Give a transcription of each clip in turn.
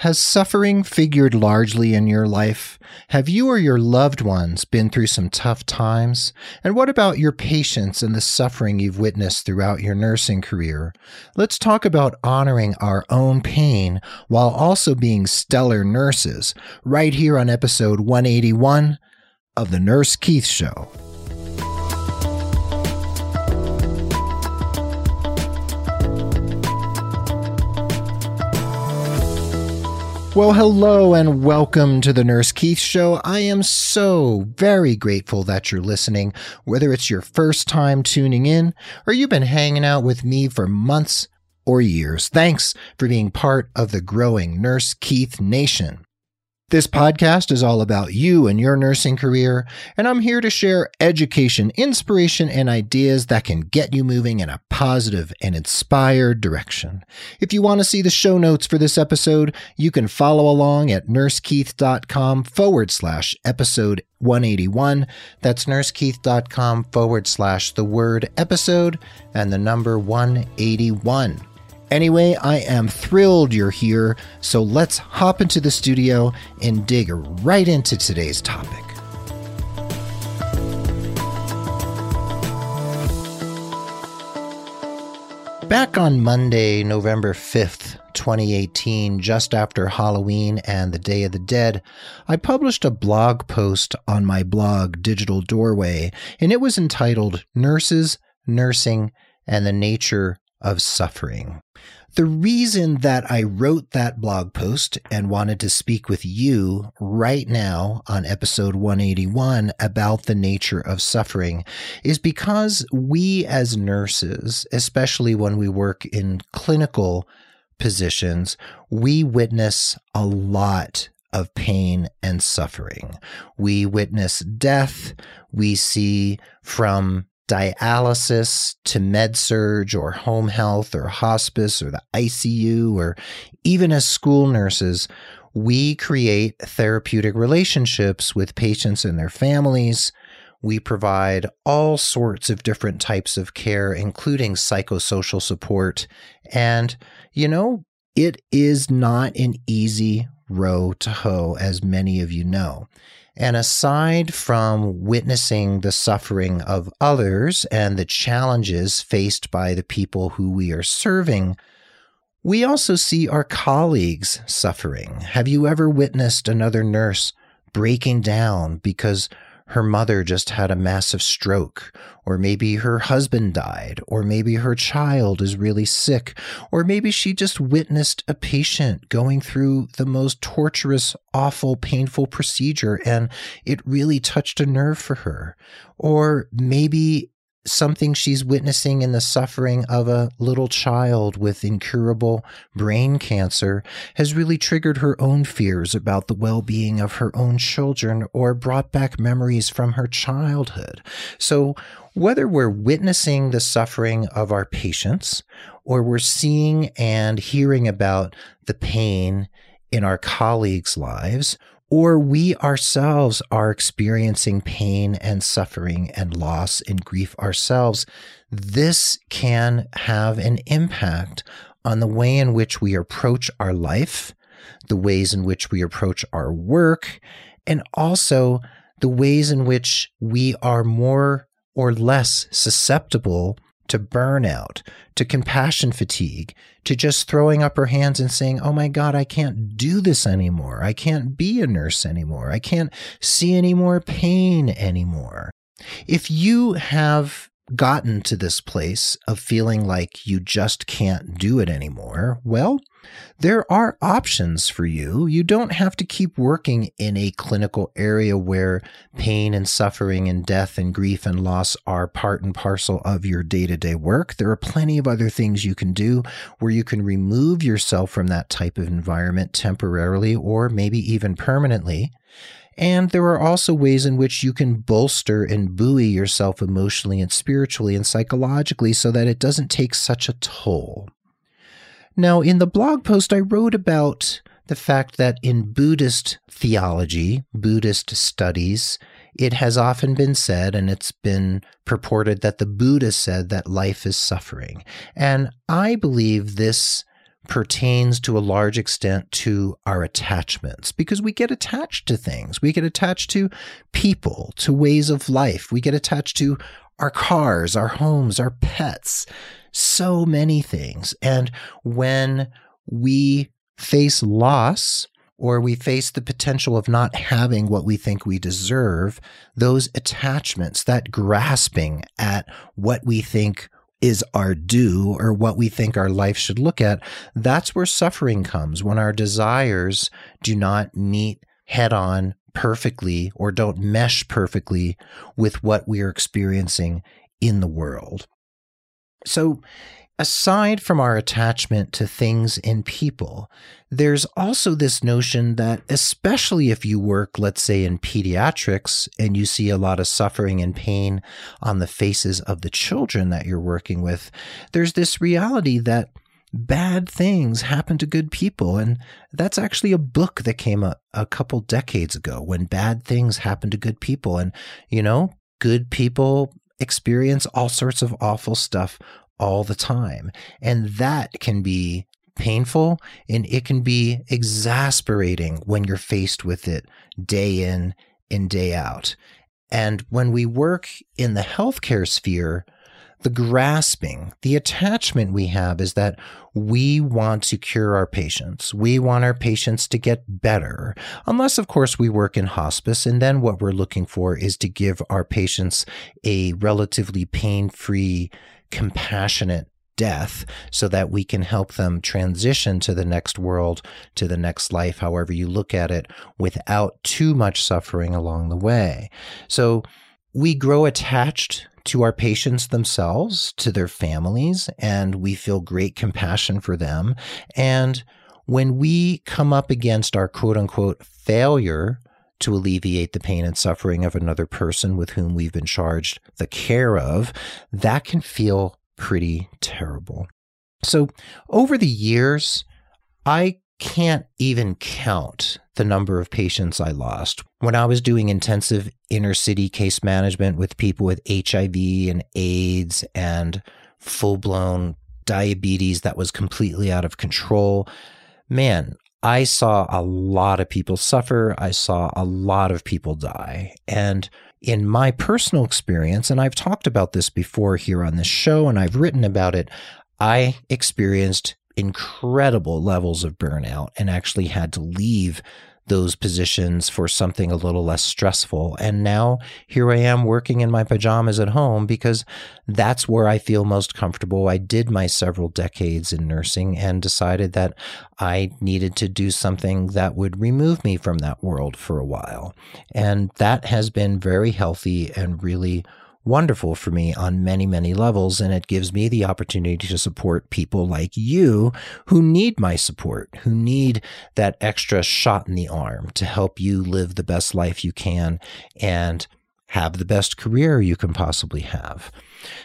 Has suffering figured largely in your life? Have you or your loved ones been through some tough times? And what about your patients and the suffering you've witnessed throughout your nursing career? Let's talk about honoring our own pain while also being stellar nurses right here on episode 181 of The Nurse Keith Show. Well, hello and welcome to the Nurse Keith Show. I am so very grateful that you're listening, whether it's your first time tuning in or you've been hanging out with me for months or years. Thanks for being part of the growing Nurse Keith Nation. This podcast is all about you and your nursing career, and I'm here to share education, inspiration, and ideas that can get you moving in a positive and inspired direction. If you want to see the show notes for this episode, you can follow along at nursekeith.com forward slash episode 181. That's nursekeith.com forward slash the word episode and the number 181. Anyway, I am thrilled you're here, so let's hop into the studio and dig right into today's topic. Back on Monday, November 5th, 2018, just after Halloween and the Day of the Dead, I published a blog post on my blog, Digital Doorway, and it was entitled Nurses, Nursing, and the Nature of Suffering. The reason that I wrote that blog post and wanted to speak with you right now on episode 181 about the nature of suffering is because we as nurses, especially when we work in clinical positions, we witness a lot of pain and suffering. We witness death. We see from dialysis to med surg or home health or hospice or the ICU or even as school nurses, we create therapeutic relationships with patients and their families. We provide all sorts of different types of care, including psychosocial support. And, you know, it is not an easy row to hoe, as many of you know. And aside from witnessing the suffering of others and the challenges faced by the people who we are serving, we also see our colleagues suffering. Have you ever witnessed another nurse breaking down because her mother just had a massive stroke, or maybe her husband died, or maybe her child is really sick, or maybe she just witnessed a patient going through the most torturous, awful, painful procedure and it really touched a nerve for her. Or maybe something she's witnessing in the suffering of a little child with incurable brain cancer has really triggered her own fears about the well being of her own children or brought back memories from her childhood. So, whether we're witnessing the suffering of our patients or we're seeing and hearing about the pain in our colleagues' lives, or we ourselves are experiencing pain and suffering and loss and grief ourselves, this can have an impact on the way in which we approach our life, the ways in which we approach our work, and also the ways in which we are more or less susceptible to burnout, to compassion fatigue, to just throwing up her hands and saying, Oh my God, I can't do this anymore. I can't be a nurse anymore. I can't see any more pain anymore. If you have gotten to this place of feeling like you just can't do it anymore, well, there are options for you. You don't have to keep working in a clinical area where pain and suffering and death and grief and loss are part and parcel of your day to day work. There are plenty of other things you can do where you can remove yourself from that type of environment temporarily or maybe even permanently. And there are also ways in which you can bolster and buoy yourself emotionally and spiritually and psychologically so that it doesn't take such a toll. Now, in the blog post, I wrote about the fact that in Buddhist theology, Buddhist studies, it has often been said, and it's been purported that the Buddha said that life is suffering. And I believe this pertains to a large extent to our attachments because we get attached to things. We get attached to people, to ways of life. We get attached to our cars, our homes, our pets, so many things. And when we face loss, or we face the potential of not having what we think we deserve, those attachments, that grasping at what we think is our due or what we think our life should look at, that's where suffering comes when our desires do not meet head on perfectly or don't mesh perfectly with what we are experiencing in the world. So, aside from our attachment to things and people, there's also this notion that, especially if you work, let's say, in pediatrics and you see a lot of suffering and pain on the faces of the children that you're working with, there's this reality that bad things happen to good people. And that's actually a book that came a, a couple decades ago when bad things happen to good people. And, you know, good people experience all sorts of awful stuff all the time. And that can be painful and it can be exasperating when you're faced with it day in and day out. And when we work in the healthcare sphere, the grasping, the attachment we have is that we want to cure our patients. We want our patients to get better. Unless, of course, we work in hospice. And then what we're looking for is to give our patients a relatively pain free compassionate death so that we can help them transition to the next world, to the next life, however you look at it, without too much suffering along the way. So we grow attached to our patients themselves, to their families, and we feel great compassion for them. And when we come up against our quote unquote failure to alleviate the pain and suffering of another person with whom we've been charged the care of, that can feel pretty terrible. So, over the years, I can't even count the number of patients I lost. When I was doing intensive inner city case management with people with HIV and AIDS and full blown diabetes that was completely out of control, man, I saw a lot of people suffer. I saw a lot of people die. And in my personal experience, and I've talked about this before here on this show and I've written about it, I experienced incredible levels of burnout and actually had to leave those positions for something a little less stressful. And now here I am working in my pajamas at home because that's where I feel most comfortable. I did my several decades in nursing and decided that I needed to do something that would remove me from that world for a while. And that has been very healthy and really wonderful for me on many, many levels. And it gives me the opportunity to support people like you who need my support, who need that extra shot in the arm to help you live the best life you can and have the best career you can possibly have.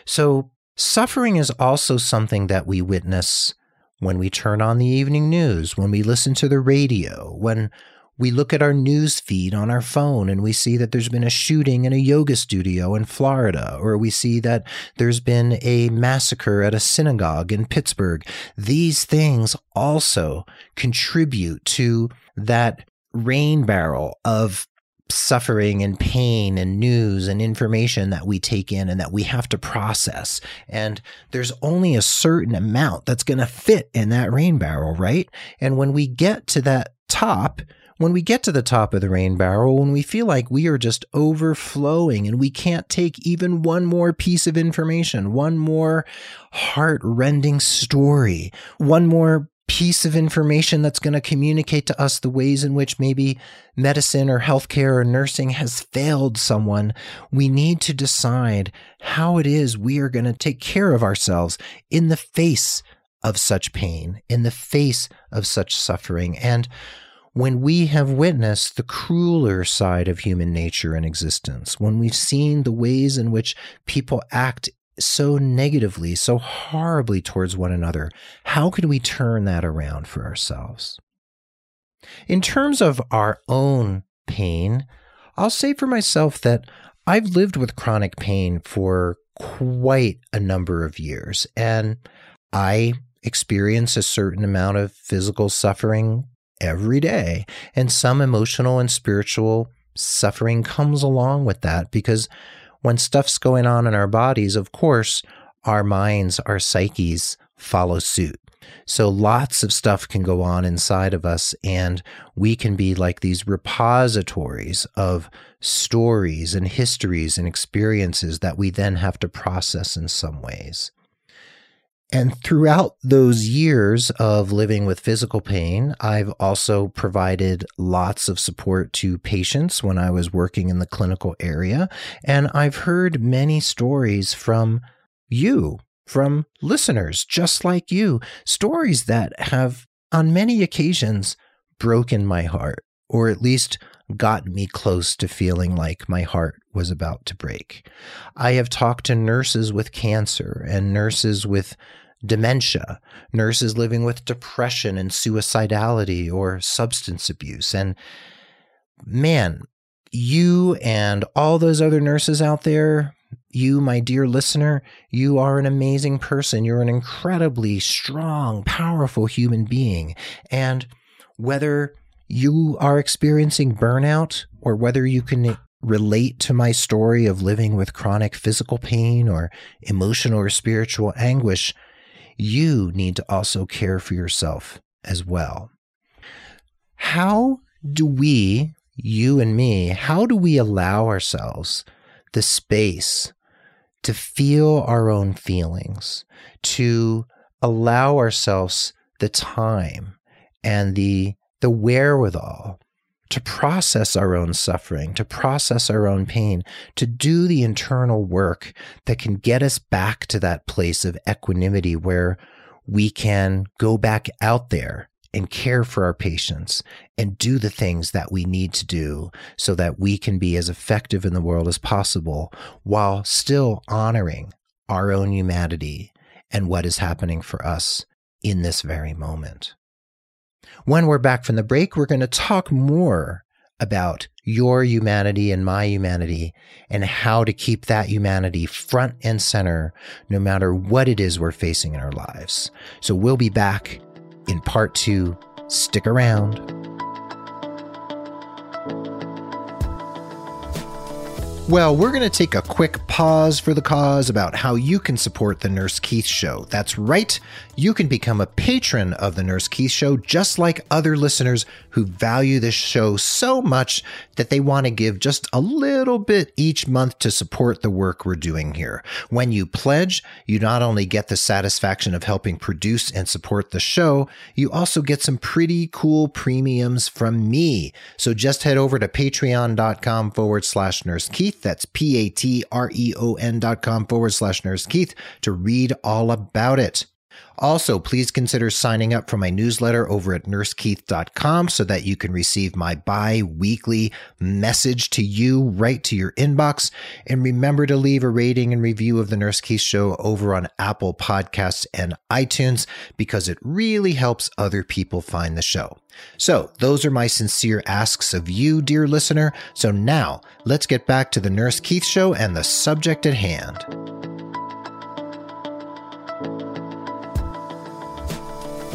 So, suffering is also something that we witness when we turn on the evening news, when we listen to the radio, when we look at our news feed on our phone and we see that there's been a shooting in a yoga studio in Florida, or we see that there's been a massacre at a synagogue in Pittsburgh. These things also contribute to that rain barrel of suffering and pain and news and information that we take in and that we have to process. And there's only a certain amount that's going to fit in that rain barrel, right? And when we get to that top, when we get to the top of the rain barrel, when we feel like we are just overflowing and we can't take even one more piece of information, one more heart rending story, one more piece of information that's going to communicate to us the ways in which maybe medicine or healthcare or nursing has failed someone, we need to decide how it is we are going to take care of ourselves in the face of such pain, in the face of such suffering. And when we have witnessed the crueler side of human nature and existence, when we've seen the ways in which people act so negatively, so horribly towards one another, how can we turn that around for ourselves? In terms of our own pain, I'll say for myself that I've lived with chronic pain for quite a number of years, and I experience a certain amount of physical suffering every day. And some emotional and spiritual suffering comes along with that because when stuff's going on in our bodies, of course, our minds, our psyches follow suit. So lots of stuff can go on inside of us, and we can be like these repositories of stories and histories and experiences that we then have to process in some ways. And throughout those years of living with physical pain, I've also provided lots of support to patients when I was working in the clinical area. And I've heard many stories from you, from listeners just like you, stories that have on many occasions broken my heart, or at least got me close to feeling like my heart was about to break. I have talked to nurses with cancer and nurses with dementia, nurses living with depression and suicidality or substance abuse. And man, you and all those other nurses out there, you, my dear listener, you are an amazing person. You're an incredibly strong, powerful human being. And whether you are experiencing burnout or whether you can relate to my story of living with chronic physical pain or emotional or spiritual anguish, you need to also care for yourself as well. How do we, you and me, how do we allow ourselves the space to feel our own feelings, to allow ourselves the time and the the wherewithal to process our own suffering, to process our own pain, to do the internal work that can get us back to that place of equanimity where we can go back out there and care for our patients and do the things that we need to do so that we can be as effective in the world as possible while still honoring our own humanity and what is happening for us in this very moment. When we're back from the break, we're going to talk more about your humanity and my humanity and how to keep that humanity front and center no matter what it is we're facing in our lives. So we'll be back in part two. Stick around. Well, we're going to take a quick pause for the cause about how you can support the Nurse Keith Show. That's right, you can become a patron of the Nurse Keith Show, just like other listeners who value this show so much that they want to give just a little bit each month to support the work we're doing here. When you pledge, you not only get the satisfaction of helping produce and support the show, you also get some pretty cool premiums from me. So just head over to patreon.com forward slash Nurse Keith Keith. That's P A T R E O N dot com forward slash Nurse Keith to read all about it. Also, please consider signing up for my newsletter over at nursekeith.com so that you can receive my bi weekly message to you right to your inbox. And remember to leave a rating and review of the Nurse Keith Show over on Apple Podcasts and iTunes because it really helps other people find the show. So, those are my sincere asks of you, dear listener. So now, let's get back to the Nurse Keith Show and the subject at hand.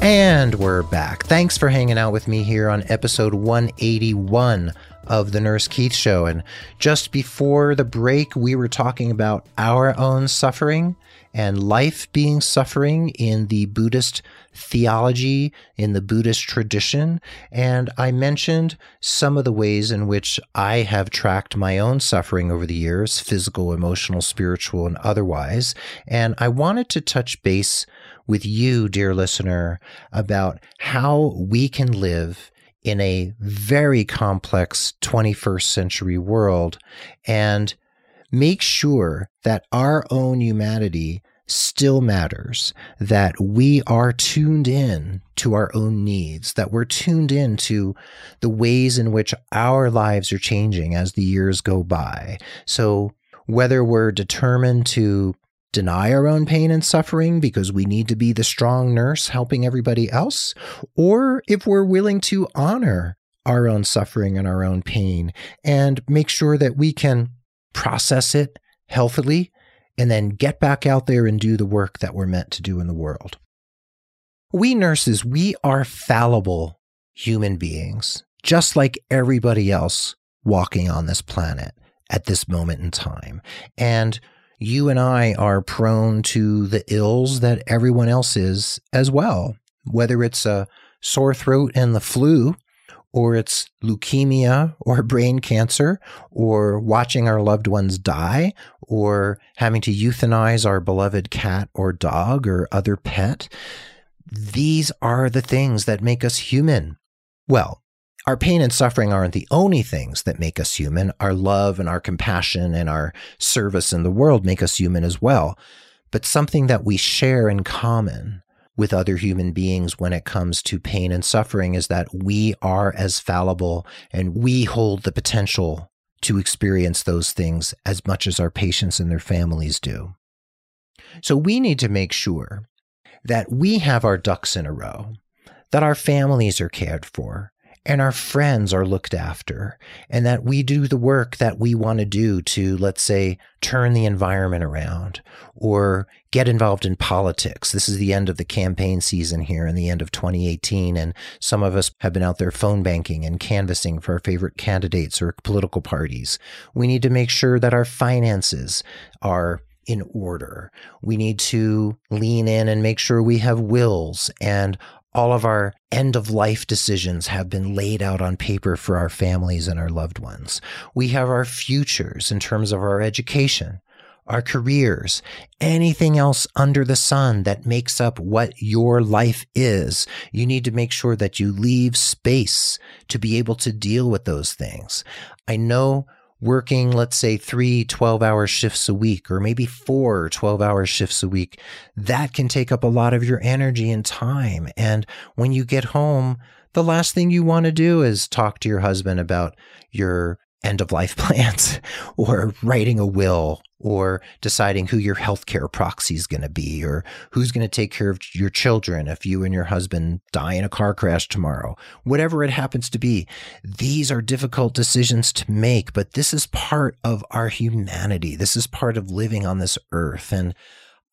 And we're back. Thanks for hanging out with me here on episode 181 of the Nurse Keith Show. And just before the break, we were talking about our own suffering and life being suffering in the Buddhist theology, in the Buddhist tradition. And I mentioned some of the ways in which I have tracked my own suffering over the years physical, emotional, spiritual, and otherwise. And I wanted to touch base with you, dear listener, about how we can live in a very complex 21st century world and make sure that our own humanity still matters, that we are tuned in to our own needs, that we're tuned in to the ways in which our lives are changing as the years go by. So whether we're determined to deny our own pain and suffering because we need to be the strong nurse helping everybody else, or if we're willing to honor our own suffering and our own pain and make sure that we can process it healthily and then get back out there and do the work that we're meant to do in the world. We nurses, we are fallible human beings, just like everybody else walking on this planet at this moment in time. And you and I are prone to the ills that everyone else is as well, whether it's a sore throat and the flu, or it's leukemia or brain cancer, or watching our loved ones die, or having to euthanize our beloved cat or dog or other pet. These are the things that make us human. Well, our pain and suffering aren't the only things that make us human. Our love and our compassion and our service in the world make us human as well. But something that we share in common with other human beings when it comes to pain and suffering is that we are as fallible and we hold the potential to experience those things as much as our patients and their families do. So we need to make sure that we have our ducks in a row, that our families are cared for, and our friends are looked after and that we do the work that we want to do to, let's say, turn the environment around or get involved in politics. This is the end of the campaign season here and the end of 2018. And some of us have been out there phone banking and canvassing for our favorite candidates or political parties. We need to make sure that our finances are in order. We need to lean in and make sure we have wills and all of our end of life decisions have been laid out on paper for our families and our loved ones. We have our futures in terms of our education, our careers, anything else under the sun that makes up what your life is. You need to make sure that you leave space to be able to deal with those things. I know working, let's say, three 12 hour shifts a week, or maybe four 12 hour shifts a week, that can take up a lot of your energy and time. And when you get home, the last thing you want to do is talk to your husband about your end of life plans or writing a will or deciding who your healthcare proxy is going to be or who's going to take care of your children if you and your husband die in a car crash tomorrow. Whatever it happens to be, these are difficult decisions to make, but this is part of our humanity. This is part of living on this earth. And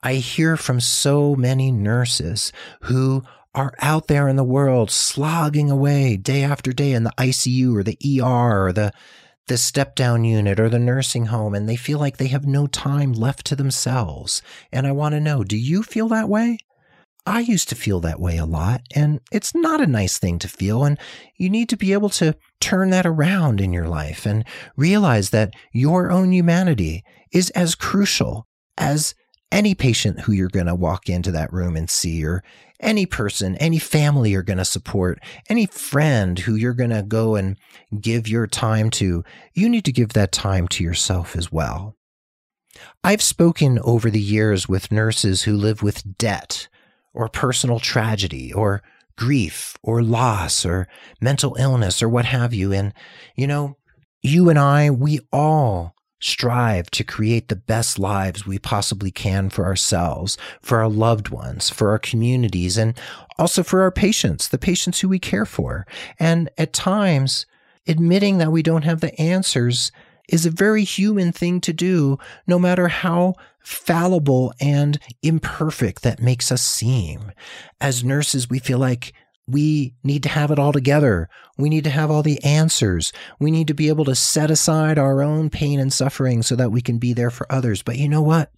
I hear from so many nurses who are out there in the world slogging away day after day in the ICU or the ER or the the step down unit or the nursing home and they feel like they have no time left to themselves. And I want to know, do you feel that way? I used to feel that way a lot, and it's not a nice thing to feel. And you need to be able to turn that around in your life and realize that your own humanity is as crucial as any patient who you're going to walk into that room and see, or any person, any family you're going to support, any friend who you're going to go and give your time to, you need to give that time to yourself as well. I've spoken over the years with nurses who live with debt or personal tragedy or grief or loss or mental illness or what have you. And, you know, you and I, we all strive to create the best lives we possibly can for ourselves, for our loved ones, for our communities, and also for our patients, the patients who we care for. And at times, admitting that we don't have the answers is a very human thing to do, no matter how fallible and imperfect that makes us seem. As nurses, we feel like we need to have it all together. We need to have all the answers. We need to be able to set aside our own pain and suffering so that we can be there for others. But you know what?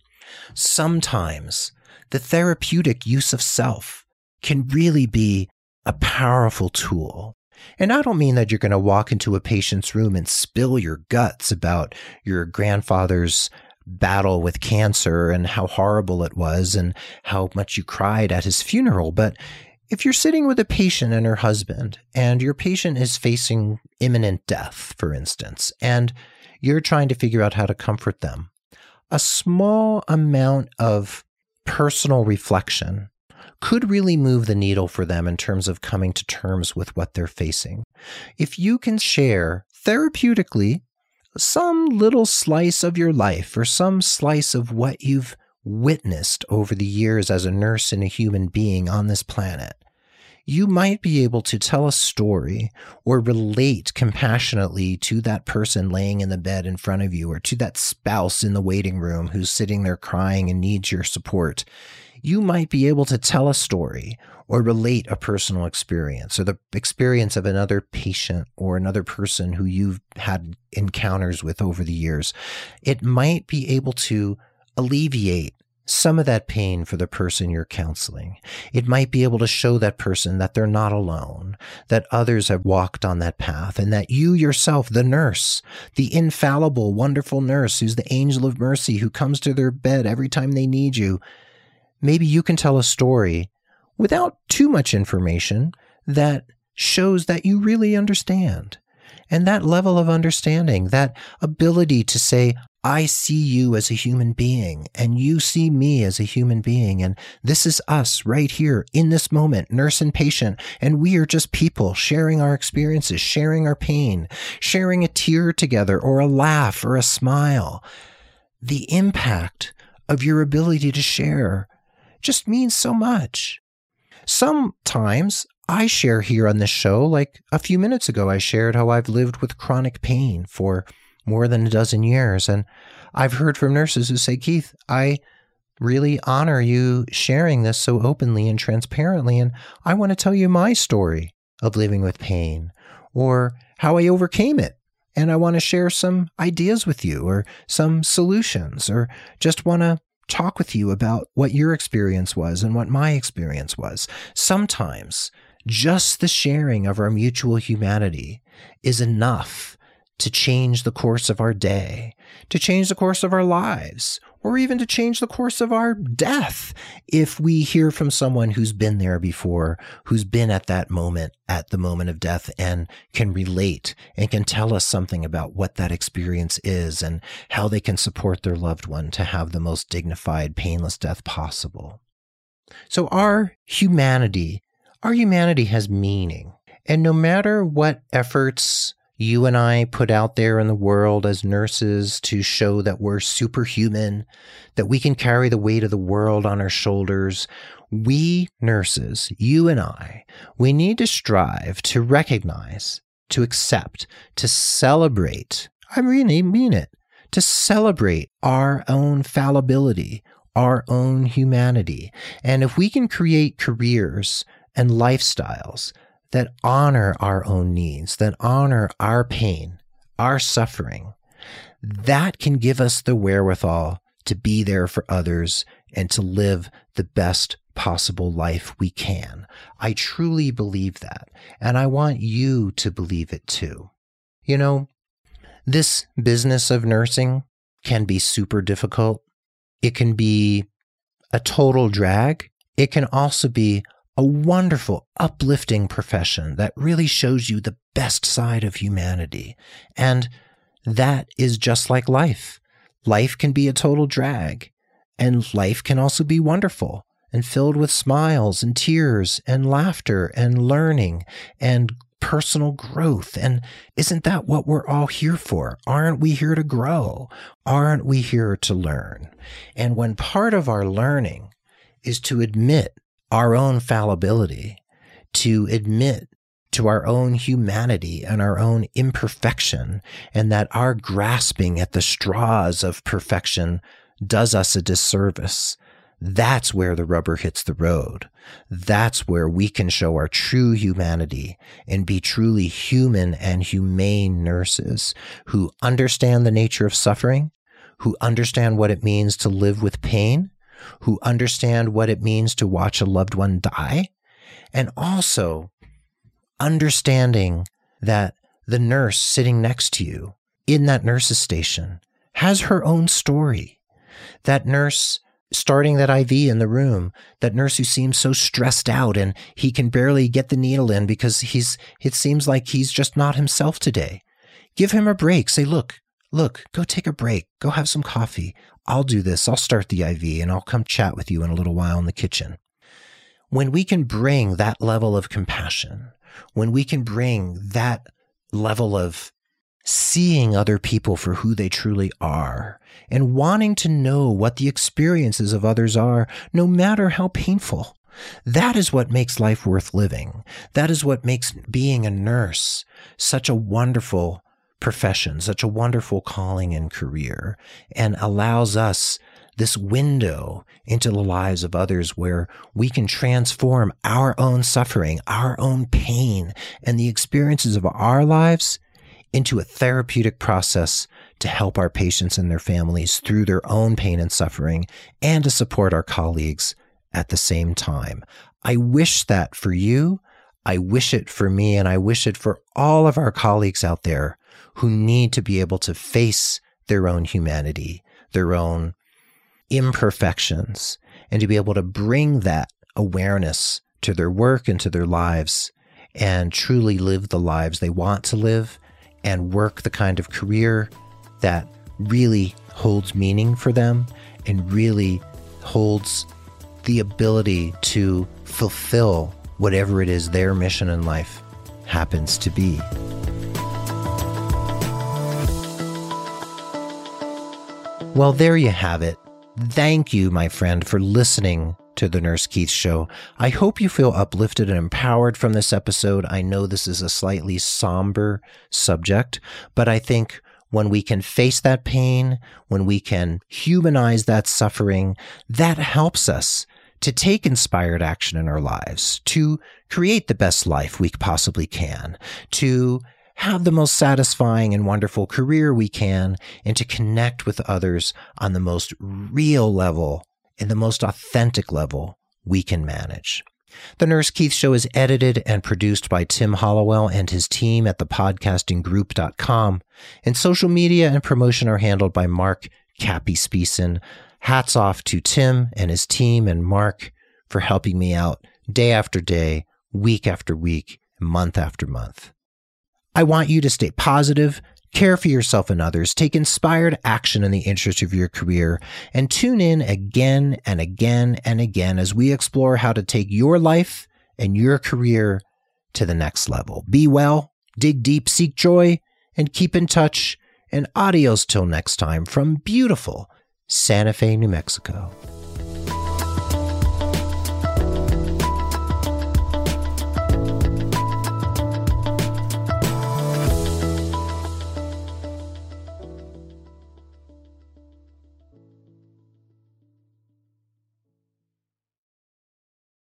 Sometimes the therapeutic use of self can really be a powerful tool. And I don't mean that you're going to walk into a patient's room and spill your guts about your grandfather's battle with cancer and how horrible it was and how much you cried at his funeral. But if you're sitting with a patient and her husband, and your patient is facing imminent death, for instance, and you're trying to figure out how to comfort them, a small amount of personal reflection could really move the needle for them in terms of coming to terms with what they're facing. If you can share therapeutically some little slice of your life or some slice of what you've witnessed over the years as a nurse and a human being on this planet, you might be able to tell a story or relate compassionately to that person laying in the bed in front of you or to that spouse in the waiting room who's sitting there crying and needs your support you might be able to tell a story or relate a personal experience or the experience of another patient or another person who you've had encounters with over the years. It might be able to alleviate some of that pain for the person you're counseling. It might be able to show that person that they're not alone, that others have walked on that path, and that you yourself, the nurse, the infallible, wonderful nurse who's the angel of mercy who comes to their bed every time they need you, maybe you can tell a story without too much information that shows that you really understand. And that level of understanding, that ability to say, I see you as a human being and you see me as a human being. And this is us right here in this moment, nurse and patient. And we are just people sharing our experiences, sharing our pain, sharing a tear together or a laugh or a smile. The impact of your ability to share just means so much. Sometimes I share here on this show, like a few minutes ago, I shared how I've lived with chronic pain for more than a dozen years. And I've heard from nurses who say, Keith, I really honor you sharing this so openly and transparently. And I want to tell you my story of living with pain or how I overcame it. And I want to share some ideas with you or some solutions or just want to talk with you about what your experience was and what my experience was. Sometimes just the sharing of our mutual humanity is enough to change the course of our day, to change the course of our lives, or even to change the course of our death if we hear from someone who's been there before, who's been at that moment, at the moment of death, and can relate and can tell us something about what that experience is and how they can support their loved one to have the most dignified, painless death possible. So our humanity, our humanity has meaning. And no matter what efforts you and I put out there in the world as nurses to show that we're superhuman, that we can carry the weight of the world on our shoulders. We nurses, you and I, we need to strive to recognize, to accept, to celebrate. I really mean it. To celebrate our own fallibility, our own humanity. And if we can create careers and lifestyles that honor our own needs, that honor our pain, our suffering, that can give us the wherewithal to be there for others and to live the best possible life we can. I truly believe that. And I want you to believe it too. You know, this business of nursing can be super difficult. It can be a total drag. It can also be a wonderful, uplifting profession that really shows you the best side of humanity. And that is just like life. Life can be a total drag, and life can also be wonderful and filled with smiles and tears and laughter and learning and personal growth. And isn't that what we're all here for? Aren't we here to grow? Aren't we here to learn? And when part of our learning is to admit our own fallibility, to admit to our own humanity and our own imperfection, and that our grasping at the straws of perfection does us a disservice. That's where the rubber hits the road. That's where we can show our true humanity and be truly human and humane nurses who understand the nature of suffering, who understand what it means to live with pain, who understand what it means to watch a loved one die, and also understanding that the nurse sitting next to you in that nurse's station has her own story. That nurse starting that IV in the room, that nurse who seems so stressed out and he can barely get the needle in because he's it seems like he's just not himself today. Give him a break. Say, look, look, go take a break. Go have some coffee. I'll do this. I'll start the IV and I'll come chat with you in a little while in the kitchen. When we can bring that level of compassion, when we can bring that level of seeing other people for who they truly are and wanting to know what the experiences of others are, no matter how painful. That is what makes life worth living. That is what makes being a nurse such a wonderful profession, such a wonderful calling and career, and allows us this window into the lives of others where we can transform our own suffering, our own pain, and the experiences of our lives into a therapeutic process to help our patients and their families through their own pain and suffering and to support our colleagues at the same time. I wish that for you. I wish it for me and I wish it for all of our colleagues out there who need to be able to face their own humanity, their own imperfections, and to be able to bring that awareness to their work and to their lives and truly live the lives they want to live and work the kind of career that really holds meaning for them and really holds the ability to fulfill whatever it is their mission in life happens to be. Well, there you have it. Thank you, my friend, for listening to the Nurse Keith Show. I hope you feel uplifted and empowered from this episode. I know this is a slightly somber subject, but I think when we can face that pain, when we can humanize that suffering, that helps us to take inspired action in our lives, to create the best life we possibly can, to have the most satisfying and wonderful career we can, and to connect with others on the most real level and the most authentic level we can manage. The Nurse Keith Show is edited and produced by Tim Hollowell and his team at thepodcastinggroup.com, and social media and promotion are handled by Mark Cappy Speeson. Hats off to Tim and his team and Mark for helping me out day after day, week after week, month after month. I want you to stay positive, care for yourself and others, take inspired action in the interest of your career, and tune in again and again and again as we explore how to take your life and your career to the next level. Be well, dig deep, seek joy, and keep in touch. And adios till next time from beautiful Santa Fe, New Mexico.